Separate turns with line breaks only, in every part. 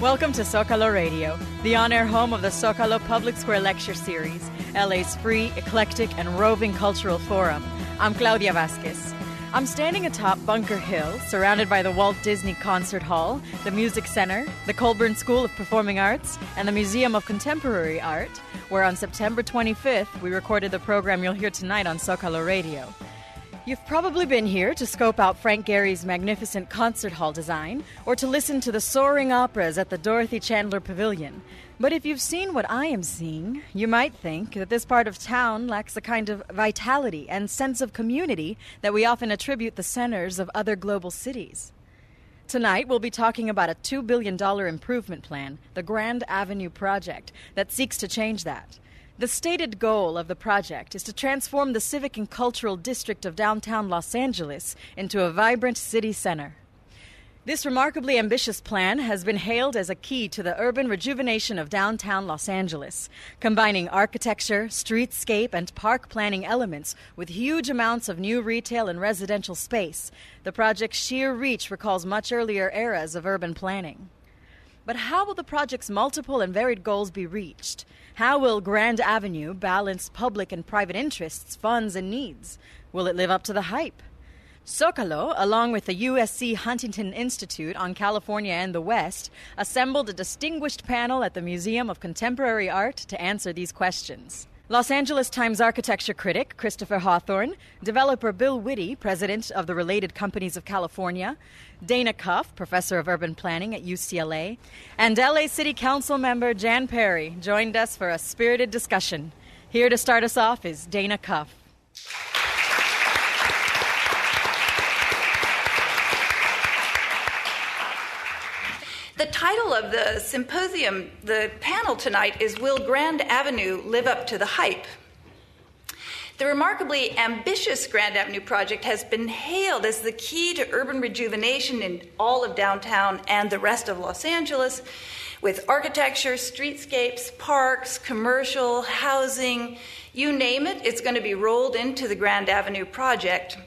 Welcome to Zocalo Radio, the on air home of the Zocalo Public Square Lecture Series, LA's free, eclectic, and roving cultural forum. I'm Claudia Vasquez. I'm standing atop Bunker Hill, surrounded by the Walt Disney Concert Hall, the Music Center, the Colburn School of Performing Arts, and the Museum of Contemporary Art, where on September 25th we recorded the program you'll hear tonight on Zocalo Radio. You've probably been here to scope out Frank Gehry's magnificent concert hall design or to listen to the soaring operas at the Dorothy Chandler Pavilion. But if you've seen what I am seeing, you might think that this part of town lacks the kind of vitality and sense of community that we often attribute the centers of other global cities. Tonight, we'll be talking about a $2 billion improvement plan, the Grand Avenue Project, that seeks to change that. The stated goal of the project is to transform the civic and cultural district of downtown Los Angeles into a vibrant city center. This remarkably ambitious plan has been hailed as a key to the urban rejuvenation of downtown Los Angeles, combining architecture, streetscape, and park planning elements with huge amounts of new retail and residential space. The project's sheer reach recalls much earlier eras of urban planning. But how will the project's multiple and varied goals be reached? How will Grand Avenue balance public and private interests, funds, and needs? Will it live up to the hype? Zocalo, along with the USC Huntington Institute on California and the West, assembled a distinguished panel at the Museum of Contemporary Art to answer these questions. Los Angeles Times architecture critic Christopher Hawthorne, developer Bill Witte, president of the Related Companies of California, Dana Cuff, professor of urban planning at UCLA, and LA City Council member Jan Perry joined us for a spirited discussion. Here to start us off is Dana Cuff.
The title of the symposium, the panel tonight, is Will Grand Avenue Live Up to the Hype? The remarkably ambitious Grand Avenue project has been hailed as the key to urban rejuvenation in all of downtown and the rest of Los Angeles, with architecture, streetscapes, parks, commercial, housing, you name it, it's going to be rolled into the Grand Avenue project.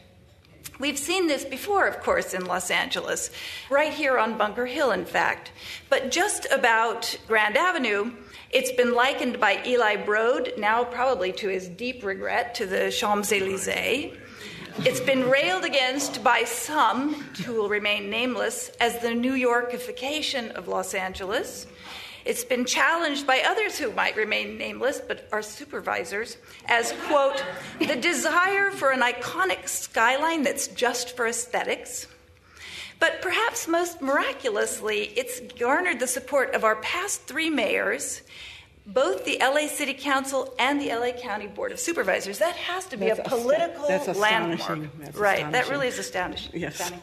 We've seen this before, of course, in Los Angeles, right here on Bunker Hill, in fact. But just about Grand Avenue, it's been likened by Eli Broad, now probably to his deep regret, to the Champs Elysees. It's been railed against by some, who will remain nameless, as the New Yorkification of Los Angeles. It's been challenged by others who might remain nameless but are supervisors as, quote, the desire for an iconic skyline that's just for aesthetics. But perhaps most miraculously, it's garnered the support of our past three mayors, both the LA City Council and the LA County Board of Supervisors. That has to be
That's
a political landmark. right, that really is astonishing.
Yes.
Astounding.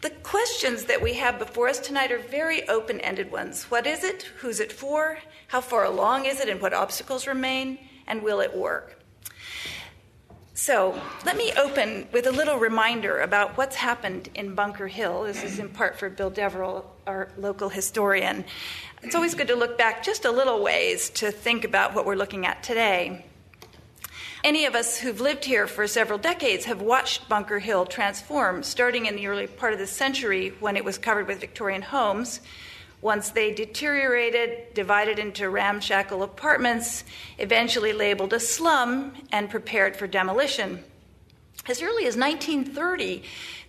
The questions that we have before us tonight are very open ended ones. What is it? Who's it for? How far along is it? And what obstacles remain? And will it work? So, let me open with a little reminder about what's happened in Bunker Hill. This is in part for Bill Deverell, our local historian. It's always good to look back just a little ways to think about what we're looking at today. Any of us who've lived here for several decades have watched Bunker Hill transform, starting in the early part of the century when it was covered with Victorian homes. Once they deteriorated, divided into ramshackle apartments, eventually labeled a slum, and prepared for demolition. As early as 1930,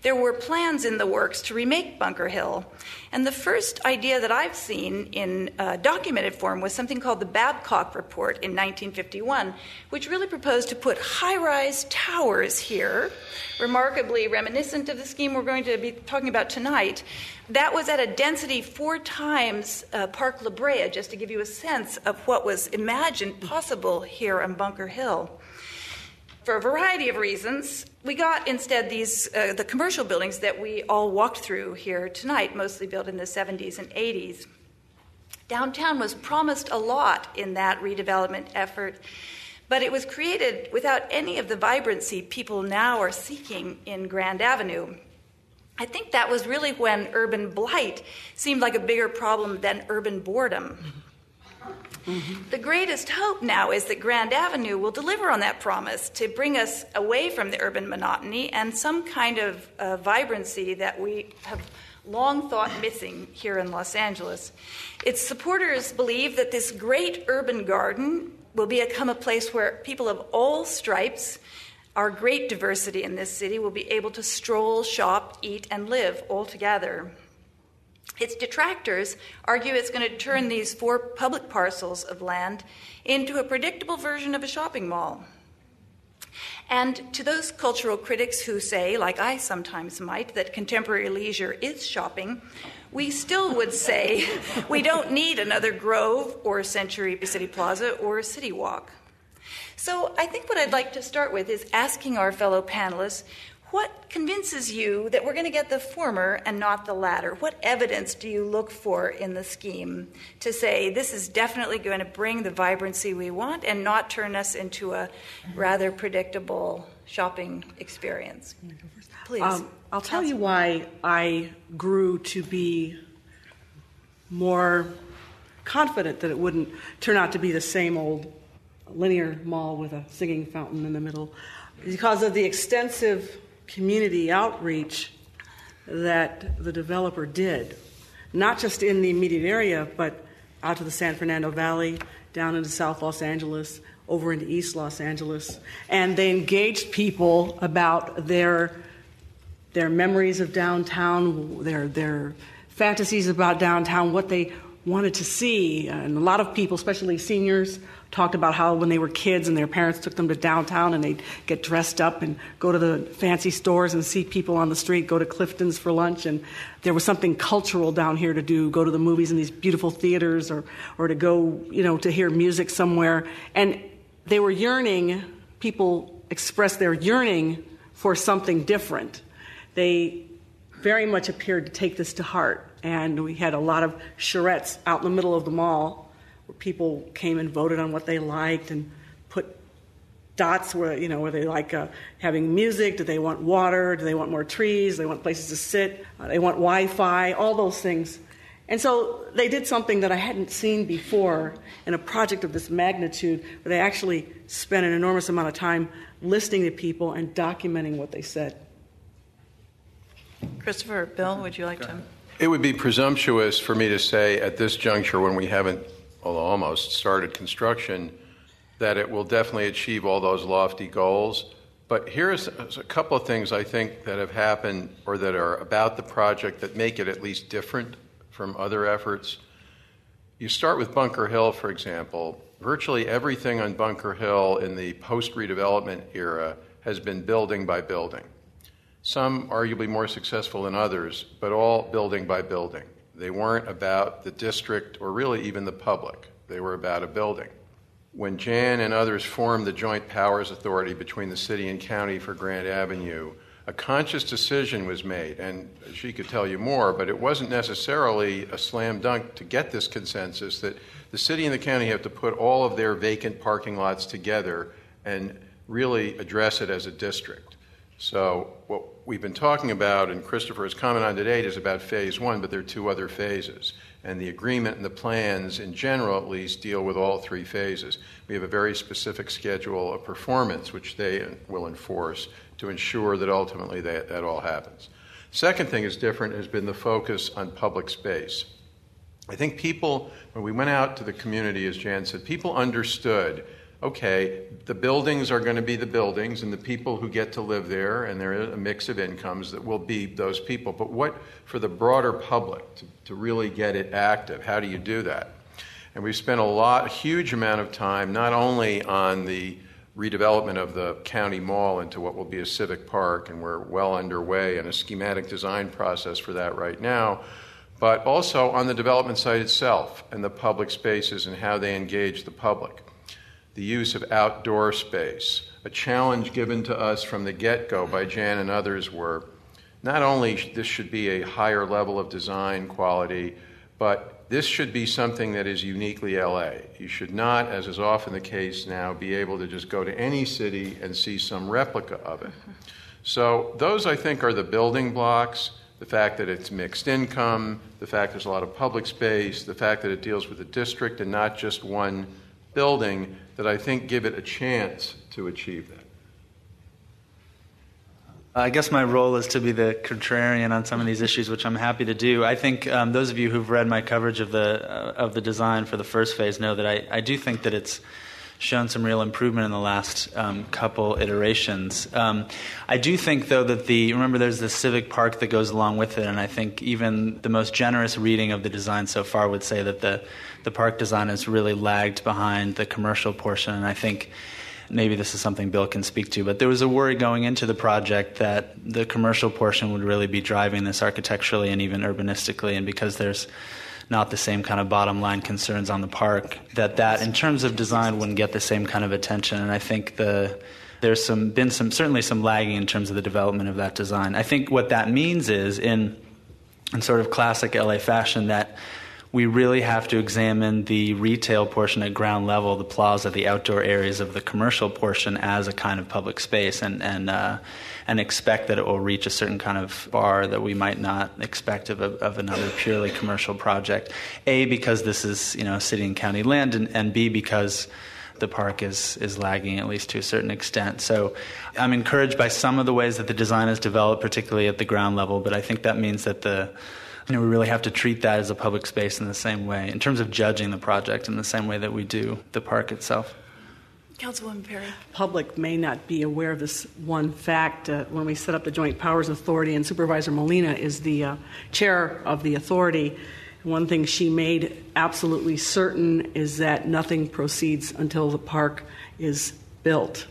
there were plans in the works to remake Bunker Hill. And the first idea that I've seen in uh, documented form was something called the Babcock Report in 1951, which really proposed to put high rise towers here, remarkably reminiscent of the scheme we're going to be talking about tonight. That was at a density four times uh, Park La Brea, just to give you a sense of what was imagined possible here on Bunker Hill for a variety of reasons, we got instead these uh, the commercial buildings that we all walked through here tonight, mostly built in the 70s and 80s. Downtown was promised a lot in that redevelopment effort, but it was created without any of the vibrancy people now are seeking in Grand Avenue. I think that was really when urban blight seemed like a bigger problem than urban boredom. The greatest hope now is that Grand Avenue will deliver on that promise to bring us away from the urban monotony and some kind of uh, vibrancy that we have long thought missing here in Los Angeles. Its supporters believe that this great urban garden will become a place where people of all stripes, our great diversity in this city, will be able to stroll, shop, eat, and live all together. Its detractors argue it's going to turn these four public parcels of land into a predictable version of a shopping mall. And to those cultural critics who say, like I sometimes might, that contemporary leisure is shopping, we still would say we don't need another Grove or a Century City Plaza or a City Walk. So I think what I'd like to start with is asking our fellow panelists what convinces you that we're going to get the former and not the latter? What evidence do you look for in the scheme to say this is definitely going to bring the vibrancy we want and not turn us into a rather predictable shopping experience? Please. Um,
I'll tell you why I grew to be more confident that it wouldn't turn out to be the same old linear mall with a singing fountain in the middle because of the extensive community outreach that the developer did, not just in the immediate area, but out to the San Fernando Valley, down into South Los Angeles, over into East Los Angeles. And they engaged people about their, their memories of downtown, their, their fantasies about downtown, what they wanted to see. And a lot of people, especially seniors, talked about how when they were kids and their parents took them to downtown and they'd get dressed up and go to the fancy stores and see people on the street, go to Clifton's for lunch. And there was something cultural down here to do, go to the movies in these beautiful theaters or, or to go, you know, to hear music somewhere. And they were yearning, people expressed their yearning for something different. They very much appeared to take this to heart. And we had a lot of charrettes out in the middle of the mall where people came and voted on what they liked and put dots where you know where they like uh, having music. Do they want water? Do they want more trees? Do they want places to sit? Uh, they want wi-fi all those things. And so they did something that i hadn't seen before in a project of this magnitude where they actually spent an enormous amount of time listening to people and documenting what they said.
Christopher bill would you like to?
It would be presumptuous for me to say at this juncture when we haven't although almost started construction, that it will definitely achieve all those lofty goals. But here's a couple of things I think that have happened or that are about the project that make it at least different from other efforts. You start with Bunker Hill, for example. Virtually everything on Bunker Hill in the post redevelopment era has been building by building. Some arguably more successful than others, but all building by building. They weren't about the district or really even the public, they were about a building. When Jan and others formed the Joint Powers Authority between the city and county for Grand Avenue, a conscious decision was made, and she could tell you more, but it wasn't necessarily a slam dunk to get this consensus that the city and the county have to put all of their vacant parking lots together and really address it as a district. So, what we've been talking about, and Christopher has commented on today, is about phase one, but there are two other phases. And the agreement and the plans, in general at least, deal with all three phases. We have a very specific schedule of performance, which they will enforce to ensure that ultimately that, that all happens. Second thing is different has been the focus on public space. I think people, when we went out to the community, as Jan said, people understood okay, the buildings are going to be the buildings and the people who get to live there, and there is a mix of incomes that will be those people. But what for the broader public to, to really get it active? How do you do that? And we've spent a lot, huge amount of time, not only on the redevelopment of the county mall into what will be a civic park, and we're well underway in a schematic design process for that right now, but also on the development site itself and the public spaces and how they engage the public the use of outdoor space. A challenge given to us from the get go by Jan and others were not only this should be a higher level of design quality, but this should be something that is uniquely LA. You should not, as is often the case now, be able to just go to any city and see some replica of it. So, those I think are the building blocks the fact that it's mixed income, the fact there's a lot of public space, the fact that it deals with the district and not just one building that I think give it a chance to achieve that.
I guess my role is to be the contrarian on some of these issues, which I'm happy to do. I think um, those of you who've read my coverage of the uh, of the design for the first phase know that I, I do think that it's shown some real improvement in the last um, couple iterations. Um, I do think, though, that the remember there's the civic park that goes along with it, and I think even the most generous reading of the design so far would say that the the park design has really lagged behind the commercial portion, and I think maybe this is something Bill can speak to, but there was a worry going into the project that the commercial portion would really be driving this architecturally and even urbanistically, and because there's not the same kind of bottom line concerns on the park, that that in terms of design wouldn't get the same kind of attention. And I think the there's some been some certainly some lagging in terms of the development of that design. I think what that means is in in sort of classic LA fashion that we really have to examine the retail portion at ground level, the plaza, the outdoor areas of the commercial portion as a kind of public space, and and uh, and expect that it will reach a certain kind of bar that we might not expect of, a, of another purely commercial project. A because this is you know city and county land, and, and B because the park is is lagging at least to a certain extent. So I'm encouraged by some of the ways that the design is developed, particularly at the ground level. But I think that means that the you know, we really have to treat that as a public space in the same way, in terms of judging the project in the same way that we do the park itself.
Councilwoman Perry.
Public may not be aware of this one fact. Uh, when we set up the Joint Powers Authority, and Supervisor Molina is the uh, chair of the authority, one thing she made absolutely certain is that nothing proceeds until the park is built.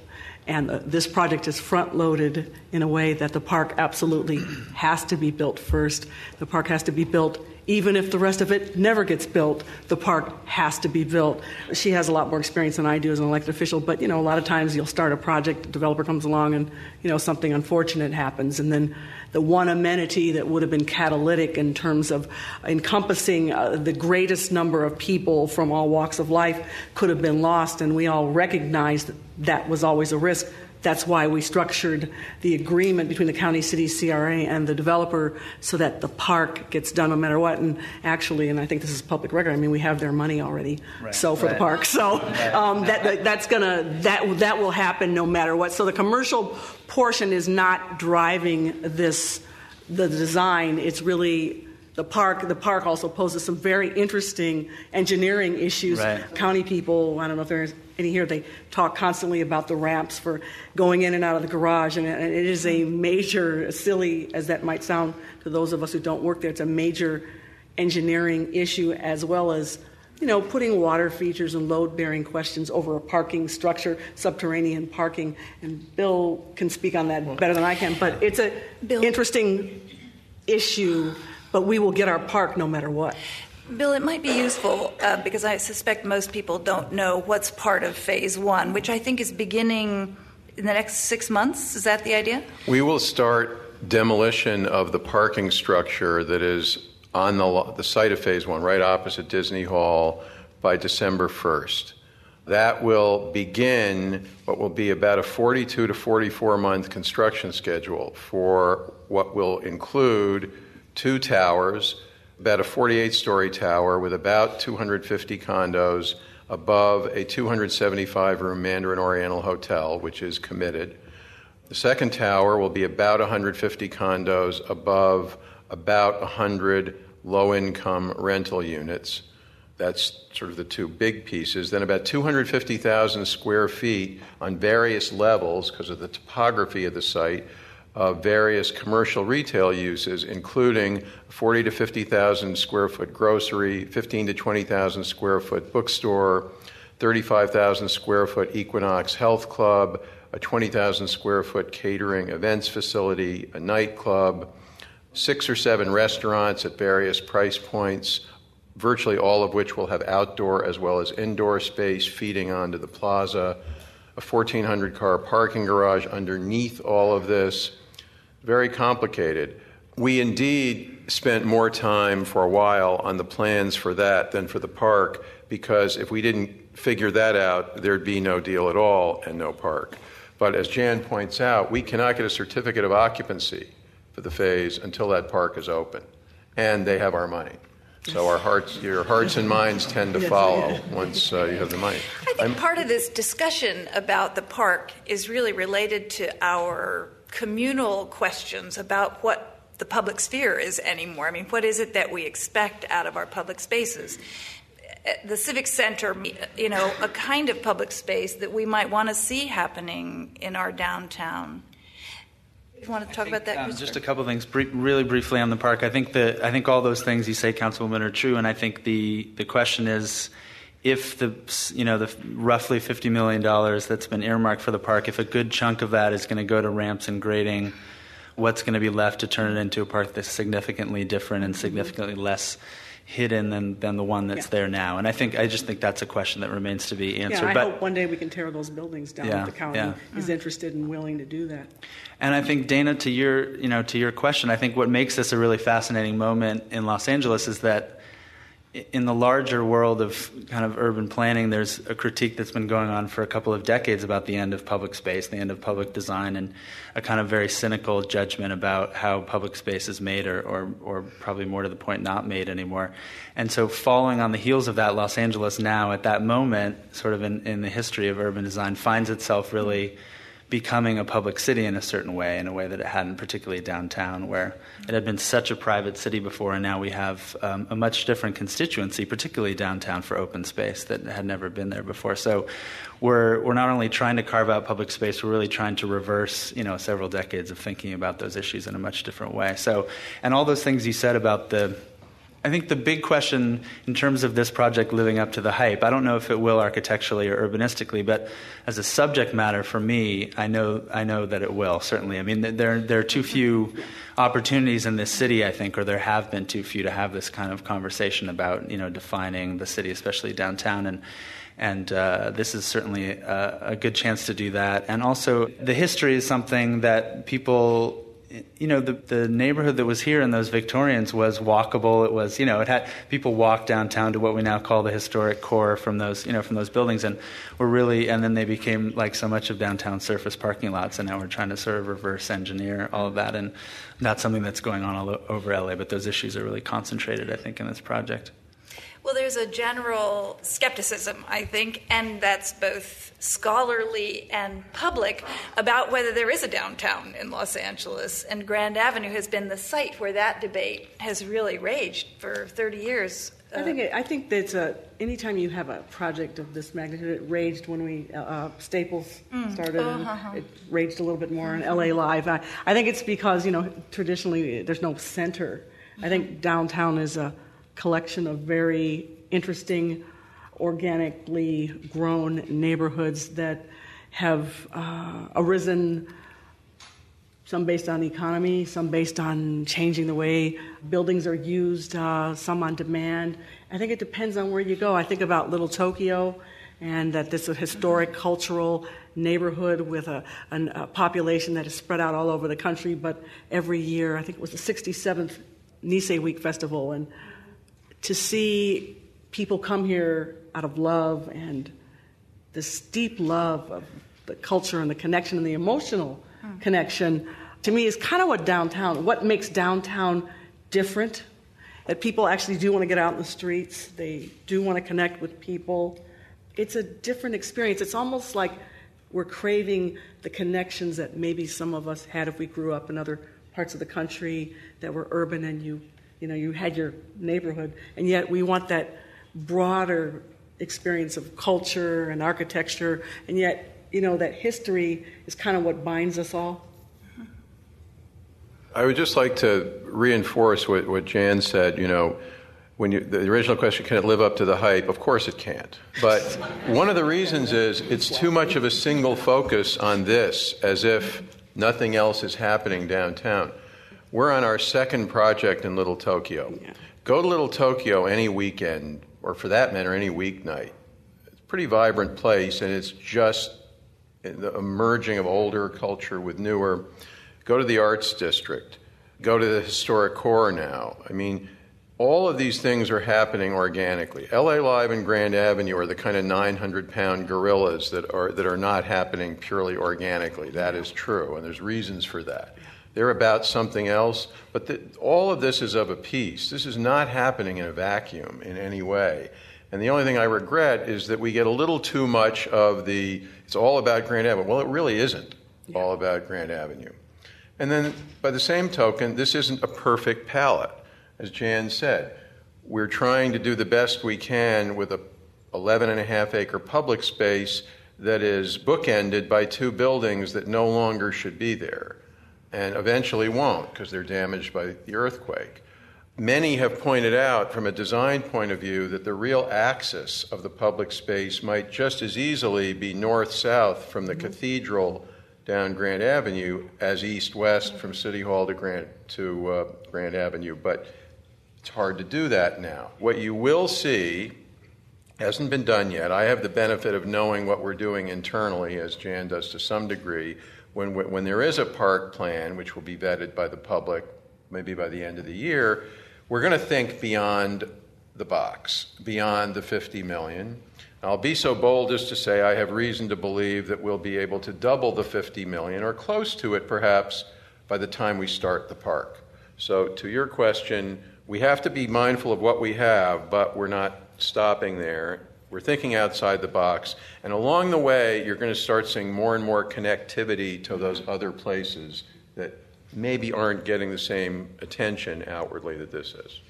And uh, this project is front loaded in a way that the park absolutely has to be built first. The park has to be built even if the rest of it never gets built, the park has to be built. She has a lot more experience than I do as an elected official, but you know, a lot of times you'll start a project, developer comes along and you know, something unfortunate happens and then the one amenity that would have been catalytic in terms of encompassing uh, the greatest number of people from all walks of life could have been lost and we all recognized that, that was always a risk that's why we structured the agreement between the county, city, CRA, and the developer so that the park gets done no matter what. And actually, and I think this is public record. I mean, we have their money already. Right. So for right. the park, so um, that, that's gonna that that will happen no matter what. So the commercial portion is not driving this the design. It's really the park. The park also poses some very interesting engineering issues. Right. County people, I don't know if there's any here, they talk constantly about the ramps for going in and out of the garage, and it is a major, silly as that might sound to those of us who don't work there, it's a major engineering issue as well as you know, putting water features and load bearing questions over a parking structure, subterranean parking. And Bill can speak on that better than I can, but it's an interesting issue but we will get our park no matter what.
Bill, it might be useful uh, because I suspect most people don't know what's part of phase one, which I think is beginning in the next six months. Is that the idea?
We will start demolition of the parking structure that is on the, the site of phase one, right opposite Disney Hall, by December 1st. That will begin what will be about a 42 to 44 month construction schedule for what will include two towers, about a 48 story tower with about 250 condos above a 275 room Mandarin Oriental hotel, which is committed. The second tower will be about 150 condos above about 100 low income rental units. That's sort of the two big pieces. Then about 250,000 square feet on various levels because of the topography of the site of various commercial retail uses, including 40 to 50,000 square foot grocery, 15 to 20,000 square foot bookstore, 35,000 square foot Equinox Health Club, a 20,000 square foot catering events facility, a nightclub, six or seven restaurants at various price points, virtually all of which will have outdoor as well as indoor space feeding onto the plaza, a 1,400 car parking garage underneath all of this, very complicated. We indeed spent more time for a while on the plans for that than for the park because if we didn't figure that out, there'd be no deal at all and no park. But as Jan points out, we cannot get a certificate of occupancy for the phase until that park is open, and they have our money. So our hearts, your hearts and minds tend to follow once uh, you have the money.
I think I'm, part of this discussion about the park is really related to our communal questions about what the public sphere is anymore. I mean, what is it that we expect out of our public spaces? The Civic Center, you know, a kind of public space that we might want to see happening in our downtown. You want to talk
think,
about that?
Um, just a couple of things, really briefly on the park. I think that I think all those things you say, Councilwoman, are true, and I think the the question is if the you know the roughly fifty million dollars that's been earmarked for the park, if a good chunk of that is going to go to ramps and grading, what's going to be left to turn it into a park that's significantly different and mm-hmm. significantly less hidden than, than the one that's yeah. there now. And I think I just think that's a question that remains to be answered.
Yeah, I
but,
hope one day we can tear those buildings down yeah, if the county yeah. is interested and willing to do that.
And I think Dana, to your you know to your question, I think what makes this a really fascinating moment in Los Angeles is that in the larger world of kind of urban planning, there's a critique that's been going on for a couple of decades about the end of public space, the end of public design, and a kind of very cynical judgment about how public space is made, or, or, or probably more to the point, not made anymore. And so, following on the heels of that, Los Angeles now, at that moment, sort of in, in the history of urban design, finds itself really becoming a public city in a certain way, in a way that it hadn't, particularly downtown, where it had been such a private city before, and now we have um, a much different constituency, particularly downtown, for open space that had never been there before. So we're, we're not only trying to carve out public space, we're really trying to reverse, you know, several decades of thinking about those issues in a much different way. So, and all those things you said about the I think the big question in terms of this project living up to the hype, I don't know if it will architecturally or urbanistically, but as a subject matter for me, I know I know that it will certainly. I mean, there there are too few opportunities in this city, I think, or there have been too few to have this kind of conversation about you know defining the city, especially downtown and. And uh, this is certainly a, a good chance to do that. And also, the history is something that people you know, the, the neighborhood that was here in those Victorians was walkable. It was, you know, it had people walk downtown to what we now call the historic core from those, you know, from those buildings, and we're really, and then they became like so much of downtown surface parking lots, and now we're trying to sort of reverse engineer all of that, and that's something that's going on all over LA. But those issues are really concentrated, I think, in this project.
Well, there's a general skepticism, I think, and that's both scholarly and public about whether there is a downtown in Los Angeles. And Grand Avenue has been the site where that debate has really raged for 30 years.
I think it, I think that's a anytime you have a project of this magnitude, it raged when we uh, uh Staples mm. started, and uh-huh. it raged a little bit more in L.A. Live. I, I think it's because you know traditionally there's no center. I think downtown is a collection of very interesting, organically grown neighborhoods that have uh, arisen, some based on economy, some based on changing the way buildings are used, uh, some on demand. I think it depends on where you go. I think about Little Tokyo and that this is a historic cultural neighborhood with a, a, population that is spread out all over the country. But every year, I think it was the 67th Nisei Week Festival, and to see people come here out of love and this deep love of the culture and the connection and the emotional mm. connection to me is kind of what downtown what makes downtown different. That people actually do want to get out in the streets they do want to connect with people. It's a different experience. It's almost like we're craving the connections that maybe some of us had if we grew up in other parts of the country that were urban and you you know, you had your neighborhood, and yet we want that broader experience of culture and architecture, and yet, you know, that history is kind of what binds us all.
I would just like to reinforce what, what Jan said. You know, when you, the original question, can it live up to the hype? Of course it can't. But one of the reasons is it's too much of a single focus on this, as if nothing else is happening downtown. We're on our second project in Little Tokyo. Yeah. Go to Little Tokyo any weekend, or for that matter, any weeknight. It's a pretty vibrant place, and it's just the merging of older culture with newer. Go to the Arts District. Go to the historic core now. I mean, all of these things are happening organically. LA Live and Grand Avenue are the kind of 900 pound gorillas that are, that are not happening purely organically. That is true, and there's reasons for that. They're about something else. But the, all of this is of a piece. This is not happening in a vacuum in any way. And the only thing I regret is that we get a little too much of the, it's all about Grand Avenue. Well, it really isn't yeah. all about Grand Avenue. And then, by the same token, this isn't a perfect palette. As Jan said, we're trying to do the best we can with a 11 and a half acre public space that is bookended by two buildings that no longer should be there and eventually won't because they're damaged by the earthquake. Many have pointed out, from a design point of view, that the real axis of the public space might just as easily be north south from the mm-hmm. cathedral down Grand Avenue as east west from City Hall to Grand, to, uh, Grand Avenue. But it's hard to do that now. What you will see hasn't been done yet. I have the benefit of knowing what we're doing internally, as Jan does to some degree. When, when there is a park plan, which will be vetted by the public, maybe by the end of the year, we're going to think beyond the box, beyond the 50 million. I'll be so bold as to say I have reason to believe that we'll be able to double the 50 million or close to it perhaps by the time we start the park. So, to your question, we have to be mindful of what we have, but we're not stopping there. We're thinking outside the box. And along the way, you're going to start seeing more and more connectivity to those other places that maybe aren't getting the same attention outwardly that this is.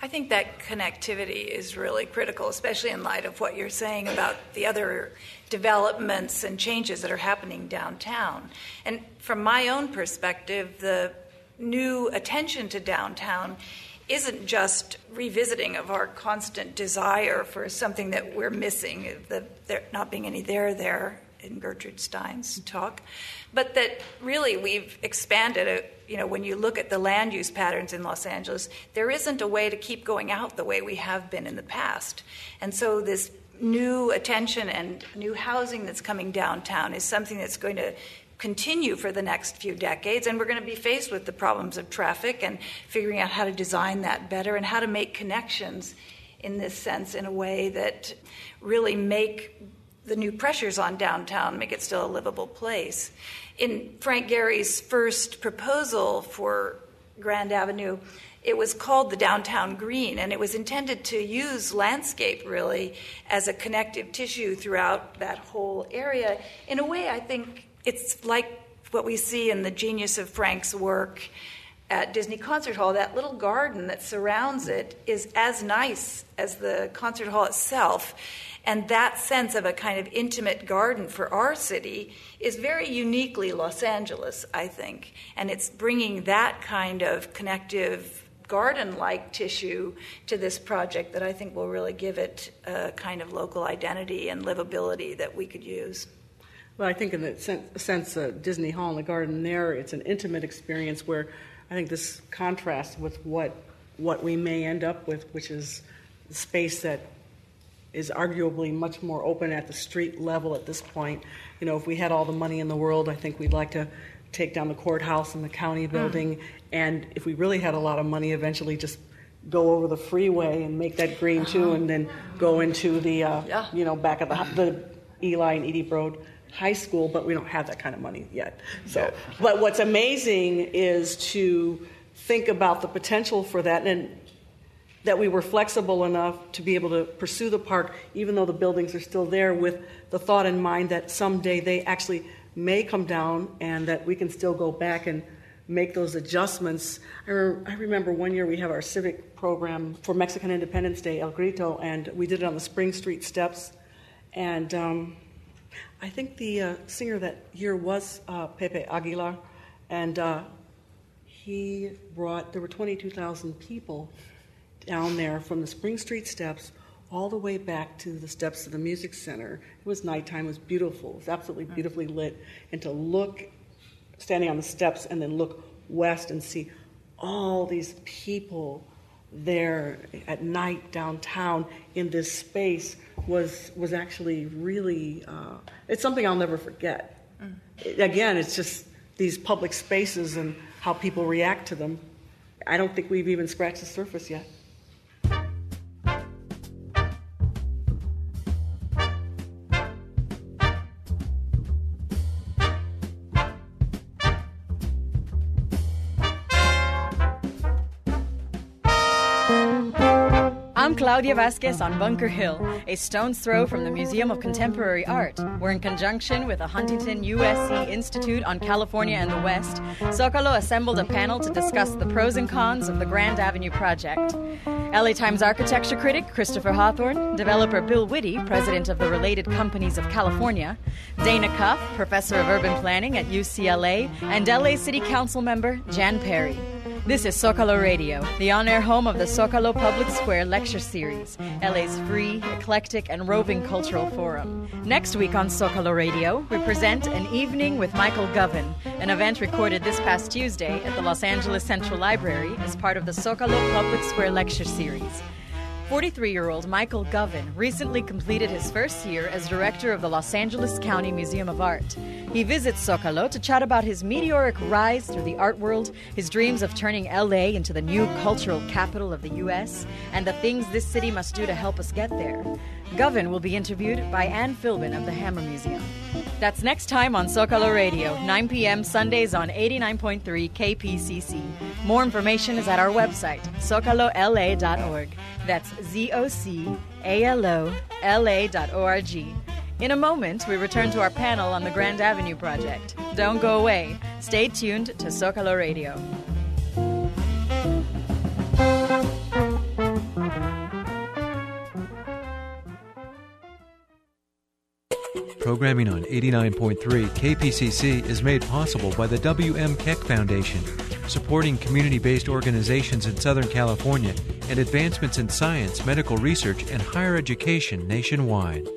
I think that connectivity is really critical, especially in light of what you're saying about the other developments and changes that are happening downtown. And from my own perspective, the new attention to downtown isn't just revisiting of our constant desire for something that we're missing, the there not being any there there in Gertrude Stein's talk, but that really we've expanded it. You know, when you look at the land use patterns in Los Angeles, there isn't a way to keep going out the way we have been in the past. And so this new attention and new housing that's coming downtown is something that's going to continue for the next few decades, and we're going to be faced with the problems of traffic and figuring out how to design that better and how to make connections in this sense in a way that really make the new pressures on downtown make it still a livable place. In Frank Gehry's first proposal for Grand Avenue, it was called the Downtown Green, and it was intended to use landscape really as a connective tissue throughout that whole area. In a way, I think it's like what we see in the genius of Frank's work at Disney Concert Hall. That little garden that surrounds it is as nice as the concert hall itself. And that sense of a kind of intimate garden for our city is very uniquely Los Angeles, I think. And it's bringing that kind of connective garden like tissue to this project that I think will really give it a kind of local identity and livability that we could use.
Well, I think in the sense, of Disney Hall and the garden there, it's an intimate experience where I think this contrasts with what what we may end up with, which is space that is arguably much more open at the street level at this point. You know, if we had all the money in the world, I think we'd like to take down the courthouse and the county hmm. building, mm. and if we really had a lot of money, eventually just go over the freeway and make that green too, and then go into the uh, yeah. you know back of the the Eli and Edye Broad high school, but we don't have that kind of money yet. So, but what's amazing is to think about the potential for that and that we were flexible enough to be able to pursue the park, even though the buildings are still there, with the thought in mind that someday they actually may come down and that we can still go back and make those adjustments. I, re- I remember one year we have our civic program for Mexican Independence Day, El Grito, and we did it on the Spring Street steps. And um, I think the uh, singer that year was uh, Pepe Aguilar, and uh, he brought, there were 22,000 people down there from the Spring Street steps all the way back to the steps of the Music Center. It was nighttime, it was beautiful, it was absolutely beautifully lit. And to look, standing on the steps, and then look west and see all these people there at night downtown in this space was was actually really uh, it's something I'll never forget. Mm. It, again, it's just these public spaces and how people react to them. I don't think we've even scratched the surface yet.
Claudia Vasquez on Bunker Hill, a stone's throw from the Museum of Contemporary Art, where, in conjunction with the Huntington USC Institute on California and the West, Zocalo assembled a panel to discuss the pros and cons of the Grand Avenue project. LA Times architecture critic Christopher Hawthorne, developer Bill Witte, president of the Related Companies of California, Dana Cuff, professor of urban planning at UCLA, and LA City Council member Jan Perry. This is Zocalo Radio, the on air home of the Zocalo Public Square Lecture Series, LA's free, eclectic, and roving cultural forum. Next week on Zocalo Radio, we present An Evening with Michael Govan, an event recorded this past Tuesday at the Los Angeles Central Library as part of the Zocalo Public Square Lecture Series. 43 year old Michael Govan recently completed his first year as director of the Los Angeles County Museum of Art. He visits Zocalo to chat about his meteoric rise through the art world, his dreams of turning LA into the new cultural capital of the U.S., and the things this city must do to help us get there. Govan will be interviewed by Ann Philbin of the Hammer Museum. That's next time on Zocalo Radio, 9 p.m. Sundays on 89.3 KPCC. More information is at our website, zocalola.org. That's Z O C A L O L A dot O R G. In a moment, we return to our panel on the Grand Avenue project. Don't go away. Stay tuned to Zocalo Radio.
Programming on 89.3 KPCC is made possible by the W.M. Keck Foundation, supporting community based organizations in Southern California and advancements in science, medical research, and higher education nationwide.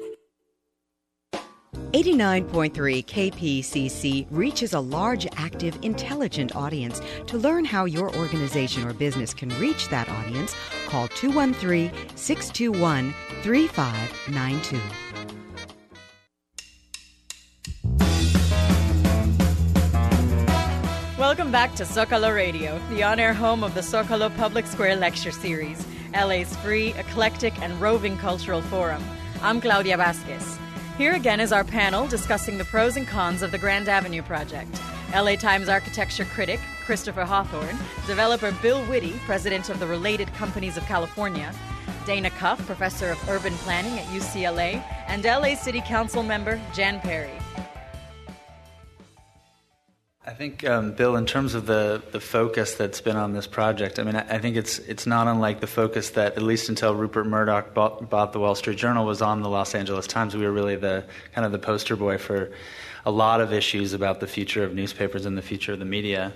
89.3 KPCC reaches a large, active, intelligent audience. To learn how your organization or business can reach that audience, call 213 621 3592.
Welcome back to Zocalo Radio, the on air home of the Zocalo Public Square Lecture Series, LA's free, eclectic, and roving cultural forum. I'm Claudia Vasquez. Here again is our panel discussing the pros and cons of the Grand Avenue project. LA Times architecture critic Christopher Hawthorne, developer Bill Witte, president of the Related Companies of California, Dana Cuff, professor of urban planning at UCLA, and LA City Council member Jan Perry.
I think, um, Bill, in terms of the, the focus that's been on this project, I mean, I, I, think it's it's not unlike the focus that, at least until Rupert Murdoch bought, bought, the Wall Street Journal, was on the Los Angeles Times. We were really the kind of the poster boy for a lot of issues about the future of newspapers and the future of the media.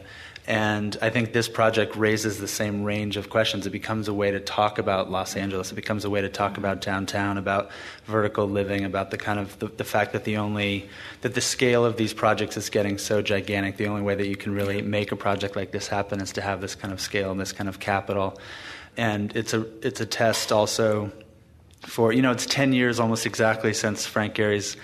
And I think this project raises the same range of questions. It becomes a way to talk about Los Angeles. It becomes a way to talk about downtown, about vertical living, about the kind of the, the, fact that the only that the scale of these projects is getting so gigantic. The only way that you can really make a project like this happen is to have this kind of scale and this kind of capital. And it's a it's a test also for you know it's ten years almost exactly since Frank Gehry's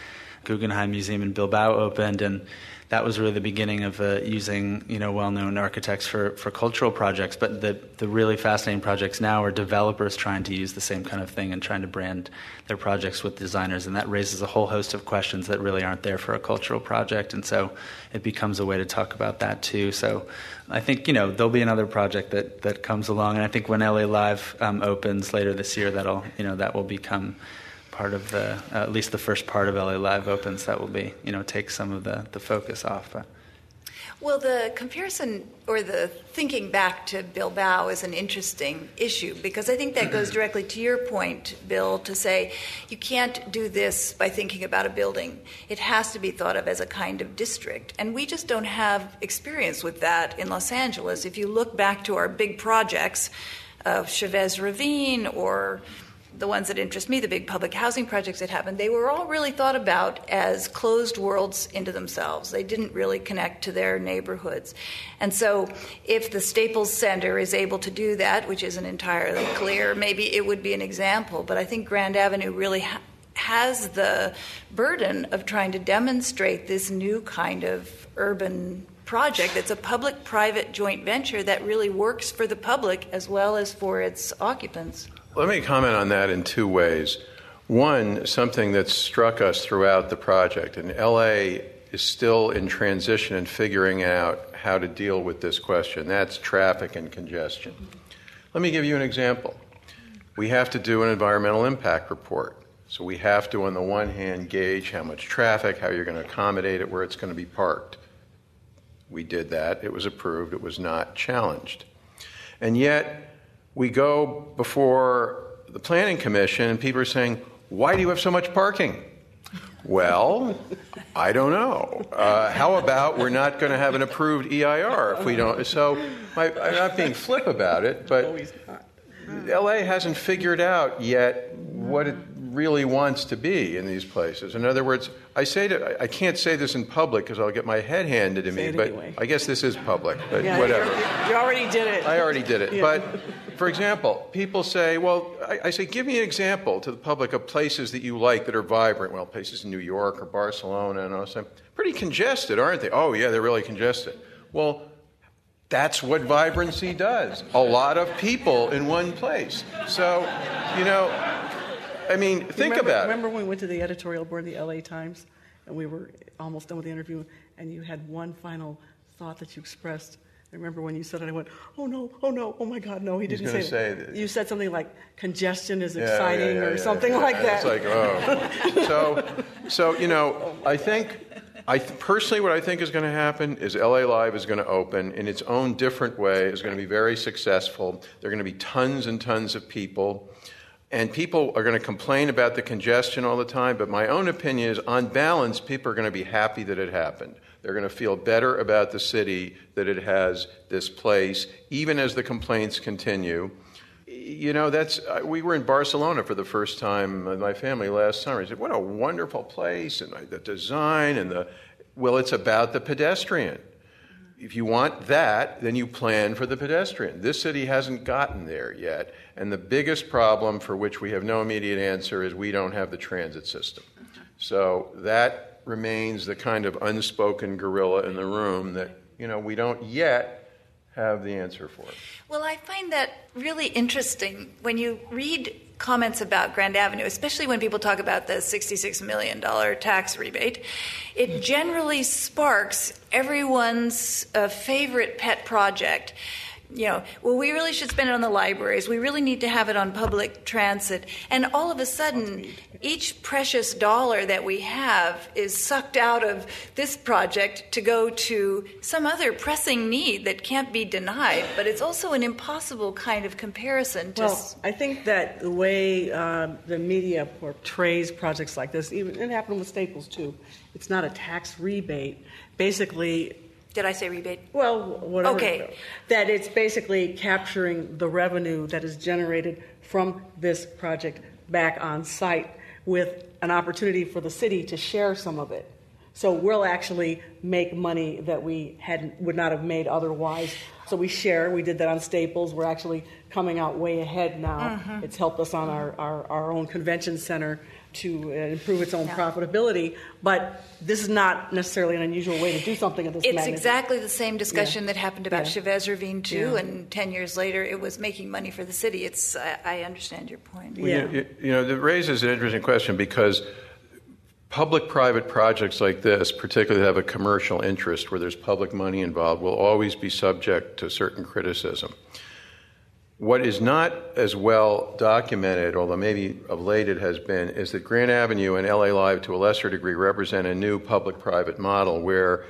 Guggenheim Museum in Bilbao opened and that was really the beginning of uh, using you know well-known architects for, for cultural projects. But the the really fascinating projects now are developers trying to use the same kind of thing and trying to brand their projects with designers, and that raises a whole host of questions that really aren't there for a cultural project. And so it becomes a way to talk about that too. So I think you know there'll be another project that that comes along, and I think when LA Live um, opens later this year, that'll you know that will become part of the uh, at least the first part of LA Live opens, that will be you know take some of the the focus off. But.
Well, the comparison or the thinking back to Bilbao is an interesting issue because I think that goes directly to your point, Bill, to say you can't do this by thinking about a building. It has to be thought of as a kind of district. And we just don't have experience with that in Los Angeles. If you look back to our big projects of Chavez Ravine or the ones that interest me, the big public housing projects that happened, they were all really thought about as closed worlds into themselves. They didn't really connect to their neighborhoods. And so, if the Staples Center is able to do that, which isn't entirely clear, maybe it would be an example. But I think Grand Avenue really ha- has the burden of trying to demonstrate this new kind of urban project that's a public private joint venture that really works for the public as well as for its occupants.
Let me comment on that in two ways. One, something that struck us throughout the project, and LA is still in transition and figuring out how to deal with this question. That's traffic and congestion. Let me give you an example. we have to do an environmental impact report. So we have to, on the one hand, gauge how much traffic, how you're going to accommodate it, where it's going to be parked. We did that. It was approved. It was not challenged. And yet, we go before the Planning Commission, and people are saying, Why do you have so much parking? Well, I don't know. Uh, how about we're not going to have an approved EIR if we don't? So I, I'm not being flip about it, but LA hasn't figured out yet what it really wants to be in these places. In other words, I say to, I can't say this in public because I'll get my head handed to
Say
me, but
anyway.
I guess this is public, but
Yeah,
whatever.
You already did it.
I already did it.
Yeah.
But for example, people say, well, I, I say, give me an example to the public of places that you like that are vibrant. Well, places in New York or Barcelona, and I say, pretty congested, aren't they? Oh, yeah, they're really congested. Well, that's what vibrancy does. A lot of people in one place. So, you know, I mean, think
remember,
about it.
Remember when we went to the editorial board of the LA Times and we were almost done with the interview and you had one final thought that you expressed? I remember when you said it, I went, oh no, oh no, oh my God, no, he didn't say,
say
it.
that-
You said something like congestion is
Yeah,
exciting
yeah, yeah,
or something like that.
It's like, oh. so, so you know, I think, I th- personally, what I think is going to happen is LA Live is going to open in its own different way. is going to be very successful. There are going to be tons and tons of people. And people are going to complain about the congestion all the time, but my own opinion is, on balance, people are going to be happy that it happened. They're going to feel better about the city that it has this place, even as the complaints continue. You know, that's uh, we were in Barcelona for the first time with my family last summer. I said, "What a wonderful place, and the design and the well, it's about the pedestrian." If you want that, then you plan for the pedestrian. This city hasn't gotten there yet, and the biggest problem for which we have no immediate answer is we don't have the transit system. So that remains the kind of unspoken gorilla in the room that you know we don't yet have the answer for.
Well, I find that really interesting when you read comments about Grand Avenue, especially when people talk about the $66 million tax rebate. It generally sparks everyone's uh, favorite pet project. You know, well, we really should spend it on the libraries. We really need to have it on public transit. And all of a sudden, each precious dollar that we have is sucked out of this project to go to some other pressing need that can't be denied. But it's also an impossible kind of comparison to.
Well, I think that the way um, the media portrays projects like this, even it happened with Staples too. It's not a tax rebate. Basically,
did I say rebate?
well, whatever.
Okay.
That it's basically capturing the revenue that is generated from this project back on site with an opportunity for the city to share some of it. So we'll actually make money that we hadn't would not have made otherwise. So we share. We did that on Staples. We're actually coming out way ahead now. Mm-hmm. It's helped us on our, our, our own convention center to uh, improve its own profitability. But this is not necessarily an unusual way to do something of this
It's
magnitude.
exactly the same discussion
Yeah.
that happened about
Yeah.
Chavez Ravine too,
Yeah.
and ten years later, it was making money for the city. It's I, I understand your point.
Yeah.
You, you know, that raises an interesting question because public private projects like this, particularly that have a commercial interest where there's public money involved, will always be subject to certain criticism. What is not as well documented, although maybe of late it has been, is that Grand Avenue and LA Live to a lesser degree represent a new public private model where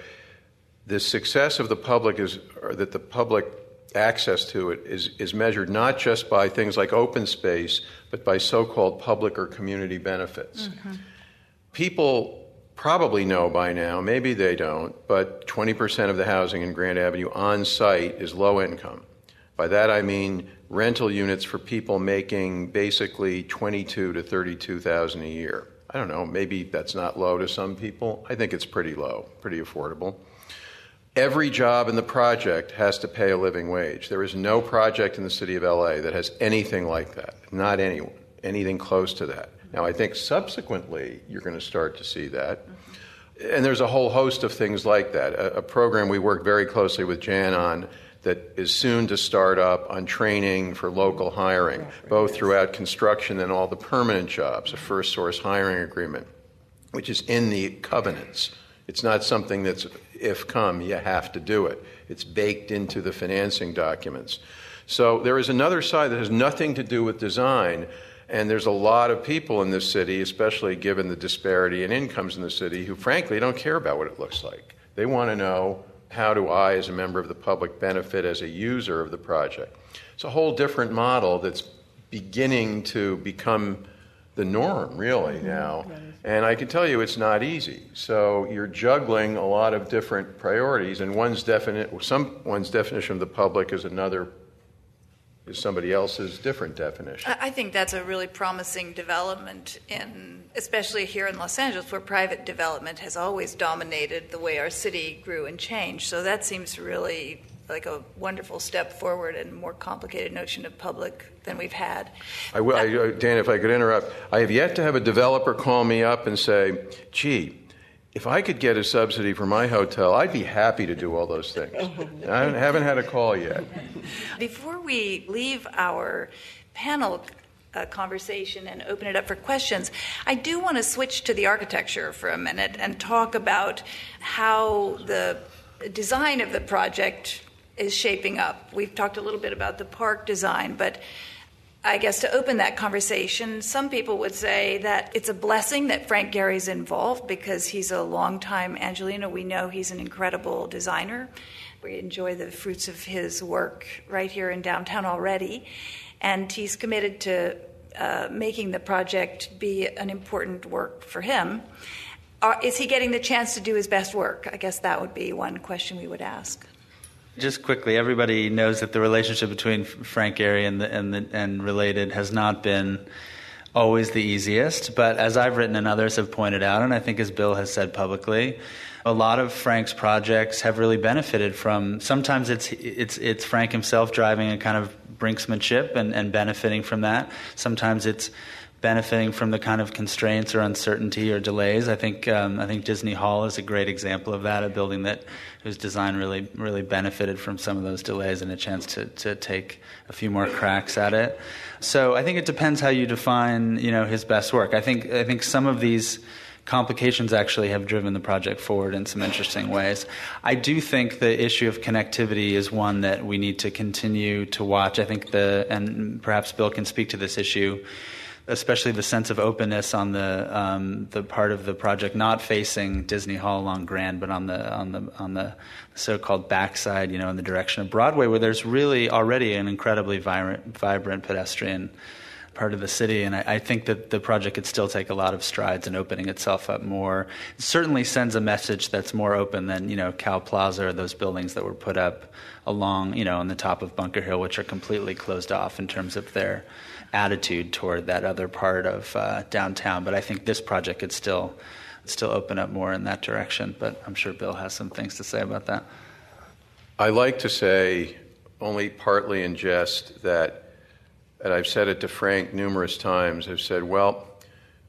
the success of the public is, or that the public access to it is, is measured not just by things like open space, but by so called public or community benefits. Mm-hmm. People probably know by now, maybe they don't, but 20% of the housing in Grand Avenue on site is low income. By that I mean rental units for people making basically 22 to 32,000 a year. I don't know, maybe that's not low to some people. I think it's pretty low, pretty affordable. Every job in the project has to pay a living wage. There is no project in the city of LA that has anything like that. Not anyone, anything close to that. Now, I think subsequently you're going to start to see that. And there's a whole host of things like that. A, a program we work very closely with Jan on that is soon to start up on training for local hiring, both throughout construction and all the permanent jobs, a first source hiring agreement, which is in the covenants. It's not something that's if come, you have to do it. It's baked into the financing documents. So there is another side that has nothing to do with design. And there's a lot of people in this city, especially given the disparity in incomes in the city, who frankly don't care about what it looks like. They want to know how do I, as a member of the public, benefit as a user of the project. It's a whole different model that's beginning to become the norm, really, mm-hmm. now. And I can tell you it's not easy. So you're juggling a lot of different priorities, and one's definite, someone's definition of the public is another is somebody else's different definition.
I think that's a really promising development in especially here in Los Angeles where private development has always dominated the way our city grew and changed. So that seems really like a wonderful step forward and more complicated notion of public than we've had.
I, will, I, Dan, if I could interrupt, I have yet to have a developer call me up and say, gee, if I could get a subsidy for my hotel, I'd be happy to do all those things. I haven't had a call yet.
Before we leave our panel uh, conversation and open it up for questions, I do want to switch to the architecture for a minute and talk about how the design of the project is shaping up. We've talked a little bit about the park design, but I guess to open that conversation, some people would say that it's a blessing that Frank Gehry's involved because he's a longtime Angeleno. We know he's an incredible designer. We enjoy the fruits of his work right here in downtown already. And he's committed to uh, making the project be an important work for him. Uh, is he getting the chance to do his best work? I guess that would be one question we would ask.
Just quickly, everybody knows that the relationship between Frank Gehry and the, and, the, and related has not been always the easiest. But as I've written and others have pointed out, and I think as Bill has said publicly, a lot of Frank's projects have really benefited from. Sometimes it's it's it's Frank himself driving a kind of brinksmanship and, and benefiting from that. Sometimes it's benefiting from the kind of constraints or uncertainty or delays. I think um, I think Disney Hall is a great example of that, a building that whose design really really benefited from some of those delays and a chance to to take a few more cracks at it. So I think it depends how you define you know his best work. I think I think some of these complications actually have driven the project forward in some interesting ways. I do think the issue of connectivity is one that we need to continue to watch. I think the and perhaps Bill can speak to this issue especially the sense of openness on the um, the part of the project not facing Disney Hall along Grand, but on the on the on the so-called backside, you know, in the direction of Broadway, where there's really already an incredibly vibrant, vibrant pedestrian part of the city. And I, I, think that the project could still take a lot of strides in opening itself up more. It certainly sends a message that's more open than, you know, Cal Plaza or those buildings that were put up along, you know, on the top of Bunker Hill, which are completely closed off in terms of their attitude toward that other part of uh, downtown. But I think this project could still still open up more in that direction. But I'm sure Bill has some things to say about that.
I like to say, only partly in jest, that, and I've said it to Frank numerous times. I've said, well,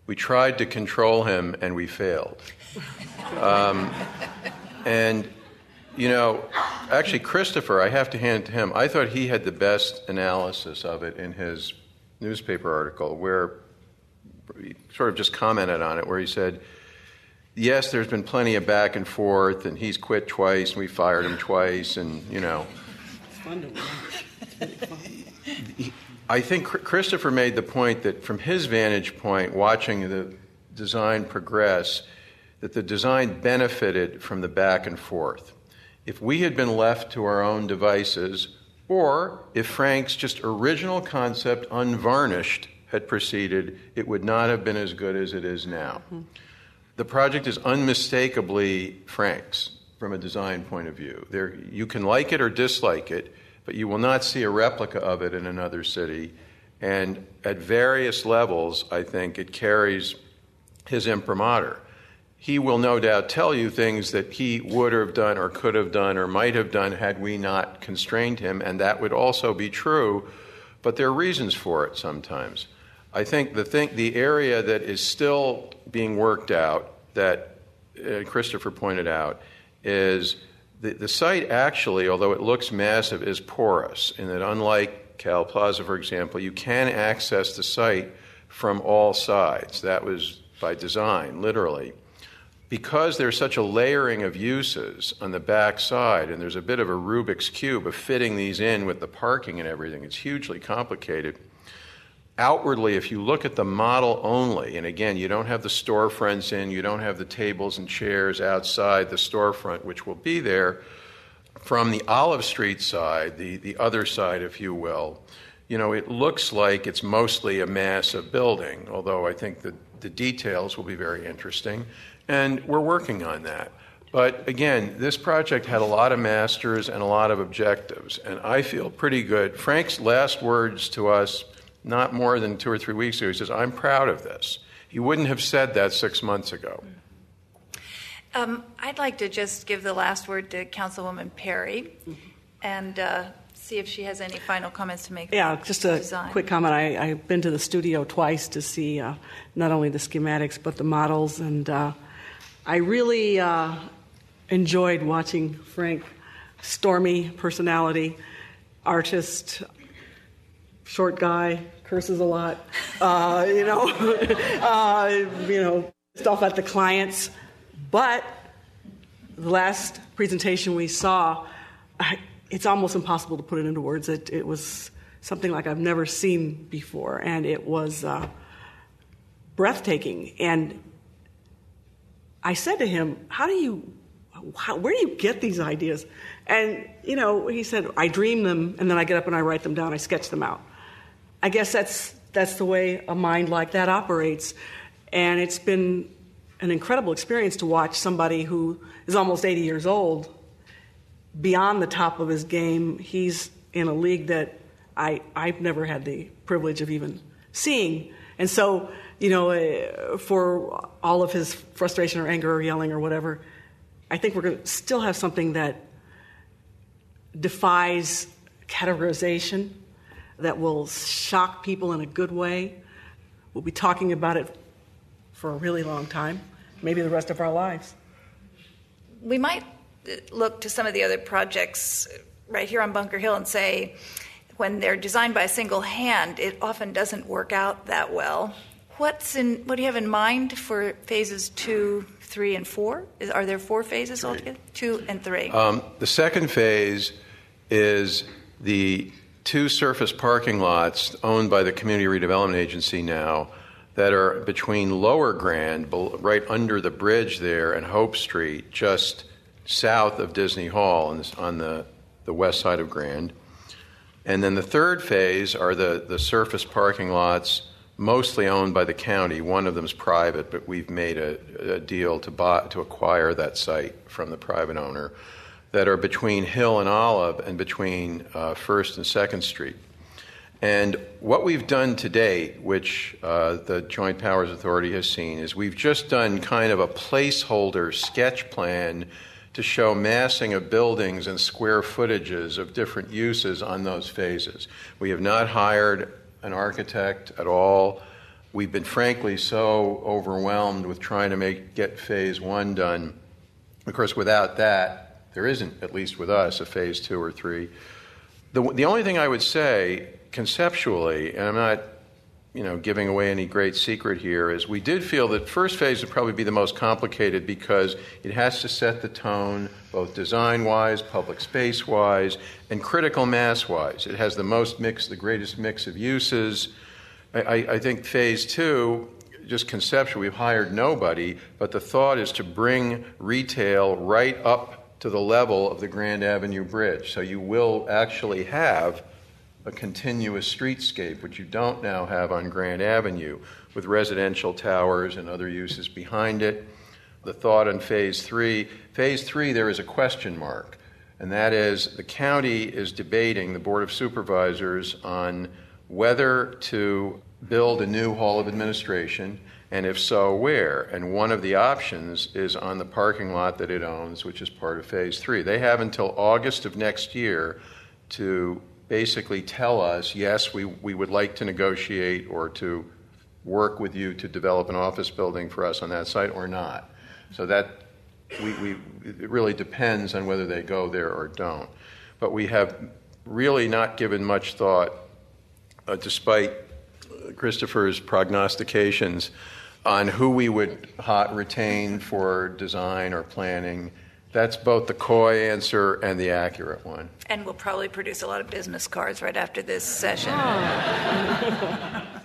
we tried to control him and we failed. Um, and you know, actually, Christopher, I have to hand it to him. I thought he had the best analysis of it in his newspaper article where he sort of just commented on it, where he said, Yes, there's been plenty of back and forth, and he's quit twice, and we fired him twice, and, you know. It's fun to I think Christopher made the point that from his vantage point, watching the design progress, that the design benefited from the back and forth. If we had been left to our own devices, or if Frank's just original concept, unvarnished, had proceeded, it would not have been as good as it is now. Mm-hmm. The project is unmistakably Frank's from a design point of view. There, you can like it or dislike it, but you will not see a replica of it in another city. And at various levels, I think it carries his imprimatur he will no doubt tell you things that he would have done or could have done or might have done had we not constrained him, and that would also be true, but there are reasons for it sometimes. I think the, thing, the area that is still being worked out, that uh, Christopher pointed out, is the, the site actually, although it looks massive, is porous, in that unlike Cal Plaza, for example, you can access the site from all sides. That was by design, literally. Because there's such a layering of uses on the back side, and there's a bit of a Rubik's Cube of fitting these in with the parking and everything, it's hugely complicated. Outwardly, if you look at the model only, and again, you don't have the storefronts in, you don't have the tables and chairs outside the storefront, which will be there, from the Olive Street side, the, the other side, if you will, you know, it looks like it's mostly a mass of building, although I think that the details will be very interesting. And we're working on that. But again, this project had a lot of masters and a lot of objectives, and I feel pretty good. Frank's last words to us, not more than two or three weeks ago, he says, I'm proud of this. He wouldn't have said that six months ago.
Um, I'd like to just give the last word to Councilwoman Perry and uh, see if she has any final comments to make.
Yeah, just a
design.
quick comment. I, I've been to the studio twice to see uh, not only the schematics but the models, and uh, I really uh, enjoyed watching Frank, stormy personality, artist, short guy, curses a lot, uh, you know, uh, you know, stuff at the clients. But the last presentation we saw, it's almost impossible to put it into words. It, it was something like I've never seen before, and it was uh, breathtaking. And I said to him, "How do you, how, where do you get these ideas?" And you know, he said, "I dream them, and then I get up and I write them down. I sketch them out." I guess that's that's the way a mind like that operates, and it's been an incredible experience to watch somebody who is almost 80 years old beyond the top of his game. He's in a league that I, I've never had the privilege of even seeing. And so, you know, uh, for all of his frustration or anger or yelling or whatever, I think we're going to still have something that defies categorization, that will shock people in a good way. We'll be talking about it for a really long time, maybe the rest of our lives.
We might uh, look to some of the other projects right here on Bunker Hill and say, when they're designed by a single hand, it often doesn't work out that well. What's in? What do you have in mind for phases two, three, and four? Is, are there four phases altogether? Two and three.
Um, the second phase is the two surface parking lots owned by the Community Redevelopment Agency now that are between Lower Grand, right under the bridge there, and Hope Street, just south of Disney Hall on the, the west side of Grand. And then the third phase are the, the surface parking lots, mostly owned by the county. One of them is private, but we've made a, a deal to, buy, to acquire that site from the private owner, that are between Hill and Olive and between uh, First and Second Street. And what we've done to date, which uh, the Joint Powers Authority has seen, is we've just done kind of a placeholder sketch plan to show massing of buildings and square footages of different uses on those phases. We have not hired an architect at all. We've been frankly so overwhelmed with trying to make get phase one done. Of course, without that, there isn't, at least with us, a phase two or three. The, the only thing I would say conceptually, and I'm not you know, giving away any great secret here, is we did feel that first phase would probably be the most complicated because it has to set the tone, both design wise, public space wise, and critical mass wise. It has the most mix, the greatest mix of uses. I, I, I think phase two, just conceptually, we've hired nobody, but the thought is to bring retail right up to the level of the Grand Avenue Bridge. So you will actually have a continuous streetscape, which you don't now have on Grand Avenue, with residential towers and other uses behind it. The thought on phase three phase three, there is a question mark, and that is the county is debating, the Board of Supervisors, on whether to build a new Hall of Administration, and if so, where. And one of the options is on the parking lot that it owns, which is part of phase three. They have until August of next year to basically tell us, yes, we, we would like to negotiate or to work with you to develop an office building for us on that site or not. So that we, we, it really depends on whether they go there or don't. But we have really not given much thought, uh, despite Christopher's prognostications, on who we would hot retain for design or planning. That's both the coy answer and the accurate one.
And we'll probably produce a lot of business cards right after this session.
You've oh.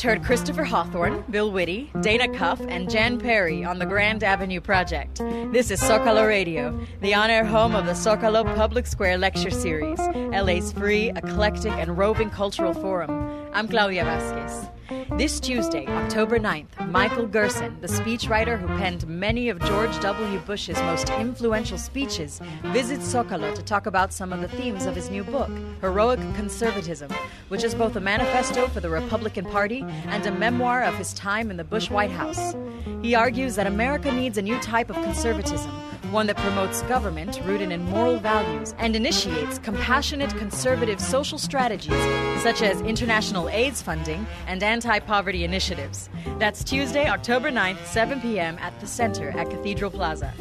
just heard Christopher Hawthorne, Bill Witte, Dana Cuff, and Jan Perry on the Grand Avenue Project. This is Zocalo Radio, the on air home of the Zocalo Public Square Lecture Series, LA's free, eclectic, and roving cultural forum. I'm Claudia Vasquez. This Tuesday, October 9th, Michael Gerson, the speechwriter who penned many of George W. Bush's most influential speeches, visits Zocalo to talk about some of the themes of his new book, Heroic Conservatism, which is both a manifesto for the Republican Party and a memoir of his time in the Bush White House. He argues that America needs a new type of conservatism one that promotes government rooted in moral values and initiates compassionate conservative social strategies such as international AIDS funding and anti poverty initiatives. That's Tuesday, October 9th, 7 p.m. at the Center at Cathedral Plaza.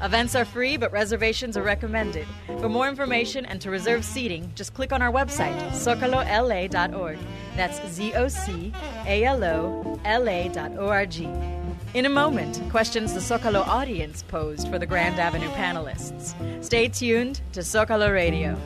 Events are free, but reservations are recommended. For more information and to reserve seating, just click on our website, zocalola.org. That's Z O C A L O L A.org. In a moment, questions the Zocalo audience posed for the Grand Avenue panelists. Stay tuned to Zocalo Radio.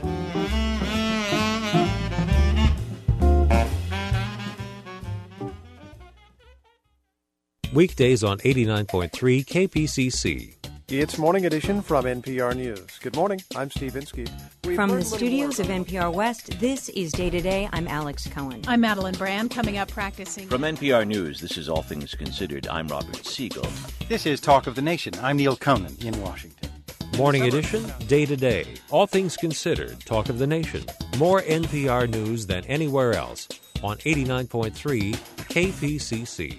Weekdays on 89.3 KPCC.
It's Morning Edition from NPR News. Good morning. I'm Steve Inskeep.
From the
learned a little
studios of NPR West, this is Day to Day. I'm Alex Cohen.
I'm Madeleine Brand, coming up practicing.
From NPR News, this is All Things Considered. I'm Robert Siegel.
This is Talk of the Nation. I'm Neil Conan in Washington.
Morning edition, day to day. All things considered, talk of the nation. More NPR news than anywhere else on 89.3 KPCC.